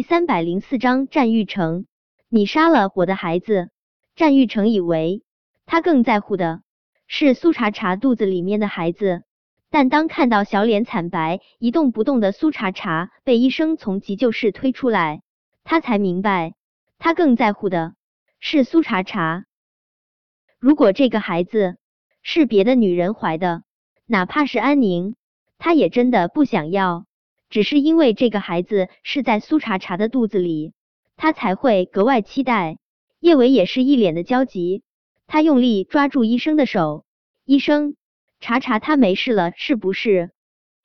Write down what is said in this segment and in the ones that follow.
第三百零四章战玉成，你杀了我的孩子。战玉成以为他更在乎的是苏茶茶肚子里面的孩子，但当看到小脸惨白、一动不动的苏茶茶被医生从急救室推出来，他才明白，他更在乎的是苏茶茶。如果这个孩子是别的女人怀的，哪怕是安宁，他也真的不想要。只是因为这个孩子是在苏茶茶的肚子里，他才会格外期待。叶维也是一脸的焦急，他用力抓住医生的手。医生，查查他没事了是不是？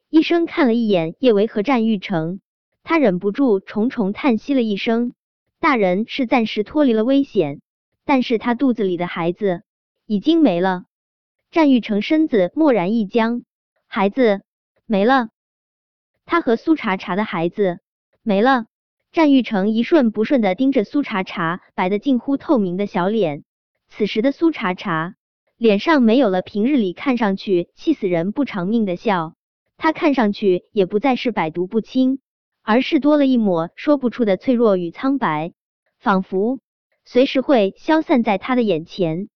医生看了一眼叶维和战玉成，他忍不住重重叹息了一声。大人是暂时脱离了危险，但是他肚子里的孩子已经没了。战玉成身子蓦然一僵，孩子没了。他和苏茶茶的孩子没了。战玉成一瞬不瞬的盯着苏茶茶白的近乎透明的小脸。此时的苏茶茶脸上没有了平日里看上去气死人不偿命的笑，他看上去也不再是百毒不侵，而是多了一抹说不出的脆弱与苍白，仿佛随时会消散在他的眼前。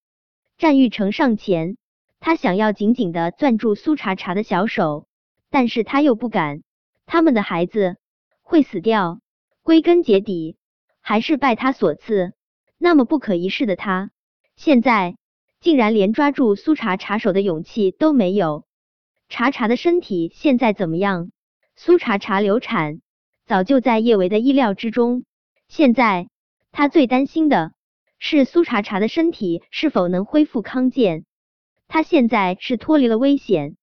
战玉成上前，他想要紧紧的攥住苏茶茶的小手，但是他又不敢。他们的孩子会死掉，归根结底还是拜他所赐。那么不可一世的他，现在竟然连抓住苏茶茶手的勇气都没有。茶茶的身体现在怎么样？苏茶茶流产，早就在叶维的意料之中。现在他最担心的是苏茶茶的身体是否能恢复康健。他现在是脱离了危险，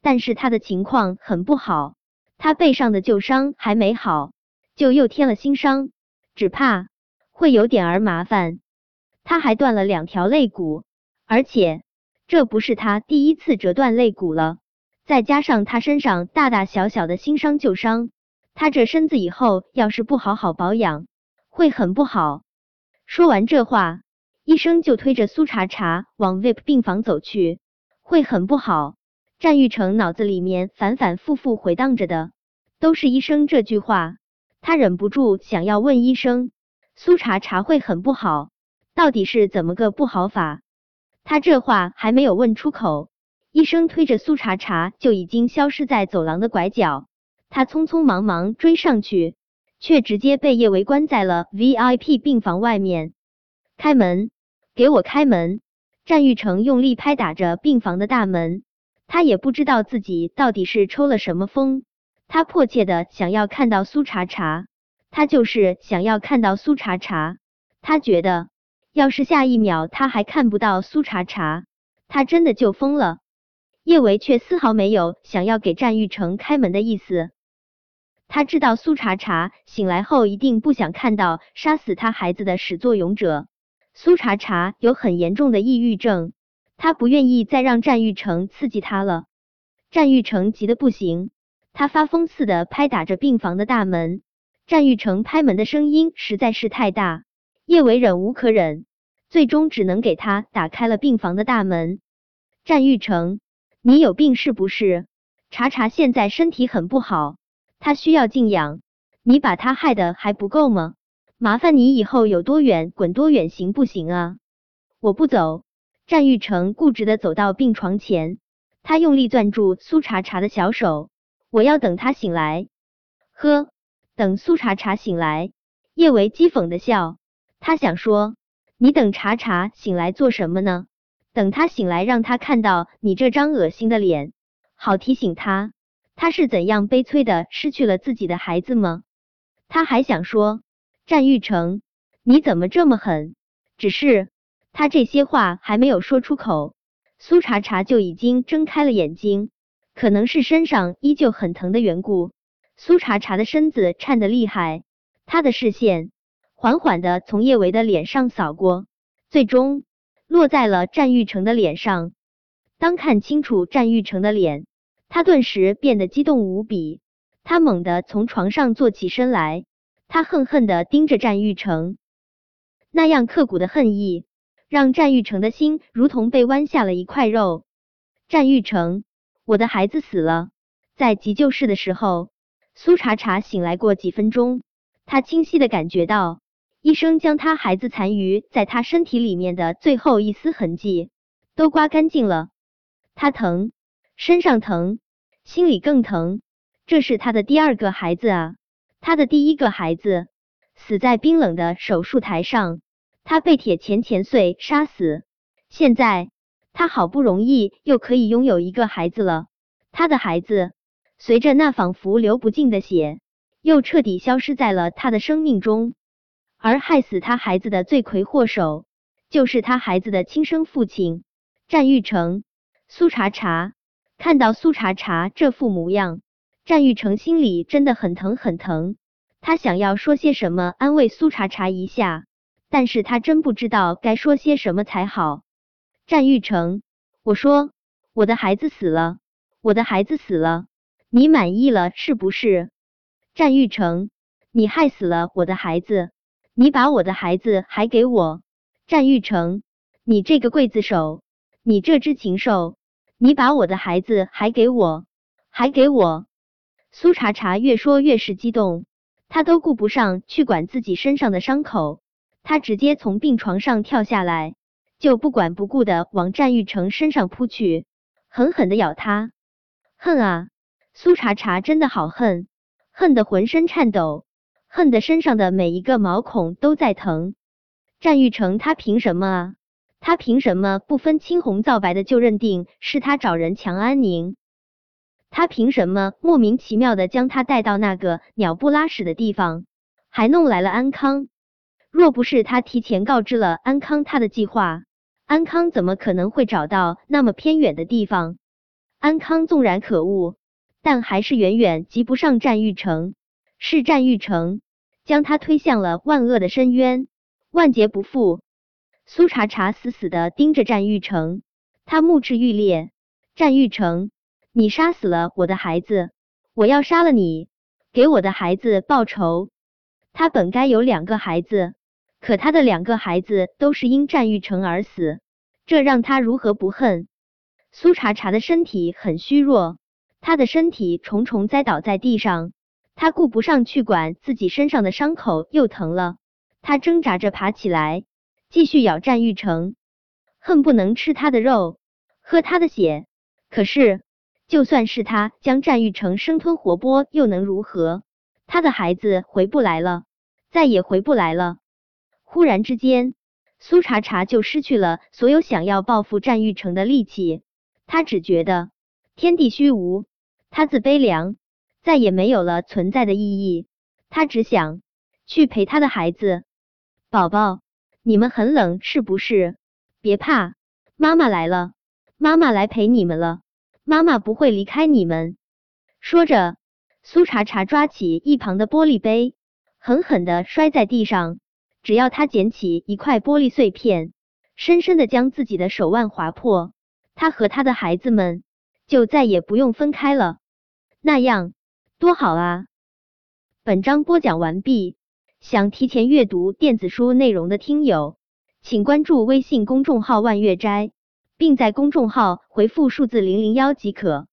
但是他的情况很不好。他背上的旧伤还没好，就又添了新伤，只怕会有点儿麻烦。他还断了两条肋骨，而且这不是他第一次折断肋骨了。再加上他身上大大小小的新伤旧伤，他这身子以后要是不好好保养，会很不好。说完这话，医生就推着苏茶茶往 VIP 病房走去，会很不好。战玉成脑子里面反反复复回荡着的都是医生这句话，他忍不住想要问医生：苏茶茶会很不好，到底是怎么个不好法？他这话还没有问出口，医生推着苏茶茶就已经消失在走廊的拐角。他匆匆忙忙追上去，却直接被叶维关在了 VIP 病房外面。开门，给我开门！战玉成用力拍打着病房的大门。他也不知道自己到底是抽了什么风，他迫切的想要看到苏茶茶，他就是想要看到苏茶茶。他觉得，要是下一秒他还看不到苏茶茶，他真的就疯了。叶维却丝毫没有想要给战玉成开门的意思，他知道苏茶茶醒来后一定不想看到杀死他孩子的始作俑者。苏茶茶有很严重的抑郁症。他不愿意再让战玉成刺激他了。战玉成急得不行，他发疯似的拍打着病房的大门。战玉成拍门的声音实在是太大，叶伟忍无可忍，最终只能给他打开了病房的大门。战玉成，你有病是不是？查查现在身体很不好，他需要静养，你把他害的还不够吗？麻烦你以后有多远滚多远，行不行啊？我不走。战玉成固执的走到病床前，他用力攥住苏茶茶的小手。我要等他醒来。呵，等苏茶茶醒来。叶维讥讽的笑，他想说，你等茶茶醒来做什么呢？等他醒来，让他看到你这张恶心的脸，好提醒他，他是怎样悲催的失去了自己的孩子吗？他还想说，战玉成，你怎么这么狠？只是。他这些话还没有说出口，苏茶茶就已经睁开了眼睛。可能是身上依旧很疼的缘故，苏茶茶的身子颤得厉害。他的视线缓缓的从叶维的脸上扫过，最终落在了战玉成的脸上。当看清楚战玉成的脸，他顿时变得激动无比。他猛地从床上坐起身来，他恨恨的盯着战玉成，那样刻骨的恨意。让战玉成的心如同被剜下了一块肉。战玉成，我的孩子死了，在急救室的时候，苏茶茶醒来过几分钟，他清晰的感觉到，医生将他孩子残余在他身体里面的最后一丝痕迹都刮干净了。他疼，身上疼，心里更疼。这是他的第二个孩子啊！他的第一个孩子死在冰冷的手术台上，他被铁钳钳碎杀死。现在他好不容易又可以拥有一个孩子了，他的孩子随着那仿佛流不尽的血，又彻底消失在了他的生命中。而害死他孩子的罪魁祸首，就是他孩子的亲生父亲战玉成。苏茶茶看到苏茶茶这副模样。战玉成心里真的很疼很疼，他想要说些什么安慰苏茶茶一下，但是他真不知道该说些什么才好。战玉成，我说我的孩子死了，我的孩子死了，你满意了是不是？战玉成，你害死了我的孩子，你把我的孩子还给我。战玉成，你这个刽子手，你这只禽兽，你把我的孩子还给我，还给我。苏茶茶越说越是激动，他都顾不上去管自己身上的伤口，他直接从病床上跳下来，就不管不顾的往战玉成身上扑去，狠狠的咬他。恨啊！苏茶茶真的好恨，恨得浑身颤抖，恨得身上的每一个毛孔都在疼。战玉成他凭什么啊？他凭什么不分青红皂白的就认定是他找人强安宁？他凭什么莫名其妙的将他带到那个鸟不拉屎的地方，还弄来了安康？若不是他提前告知了安康他的计划，安康怎么可能会找到那么偏远的地方？安康纵然可恶，但还是远远及不上战玉成。是战玉成将他推向了万恶的深渊，万劫不复。苏茶茶死死的盯着战玉成，他目赤欲裂。战玉成。你杀死了我的孩子，我要杀了你，给我的孩子报仇。他本该有两个孩子，可他的两个孩子都是因战玉成而死，这让他如何不恨？苏茶茶的身体很虚弱，他的身体重重栽倒在地上，他顾不上去管自己身上的伤口又疼了，他挣扎着爬起来，继续咬战玉成，恨不能吃他的肉，喝他的血。可是。就算是他将战玉成生吞活剥，又能如何？他的孩子回不来了，再也回不来了。忽然之间，苏茶茶就失去了所有想要报复战玉成的力气。他只觉得天地虚无，他自悲凉，再也没有了存在的意义。他只想去陪他的孩子。宝宝，你们很冷是不是？别怕，妈妈来了，妈妈来陪你们了。妈妈不会离开你们。说着，苏茶茶抓起一旁的玻璃杯，狠狠的摔在地上。只要他捡起一块玻璃碎片，深深的将自己的手腕划破，他和他的孩子们就再也不用分开了。那样多好啊！本章播讲完毕。想提前阅读电子书内容的听友，请关注微信公众号“万月斋”。并在公众号回复数字零零幺即可。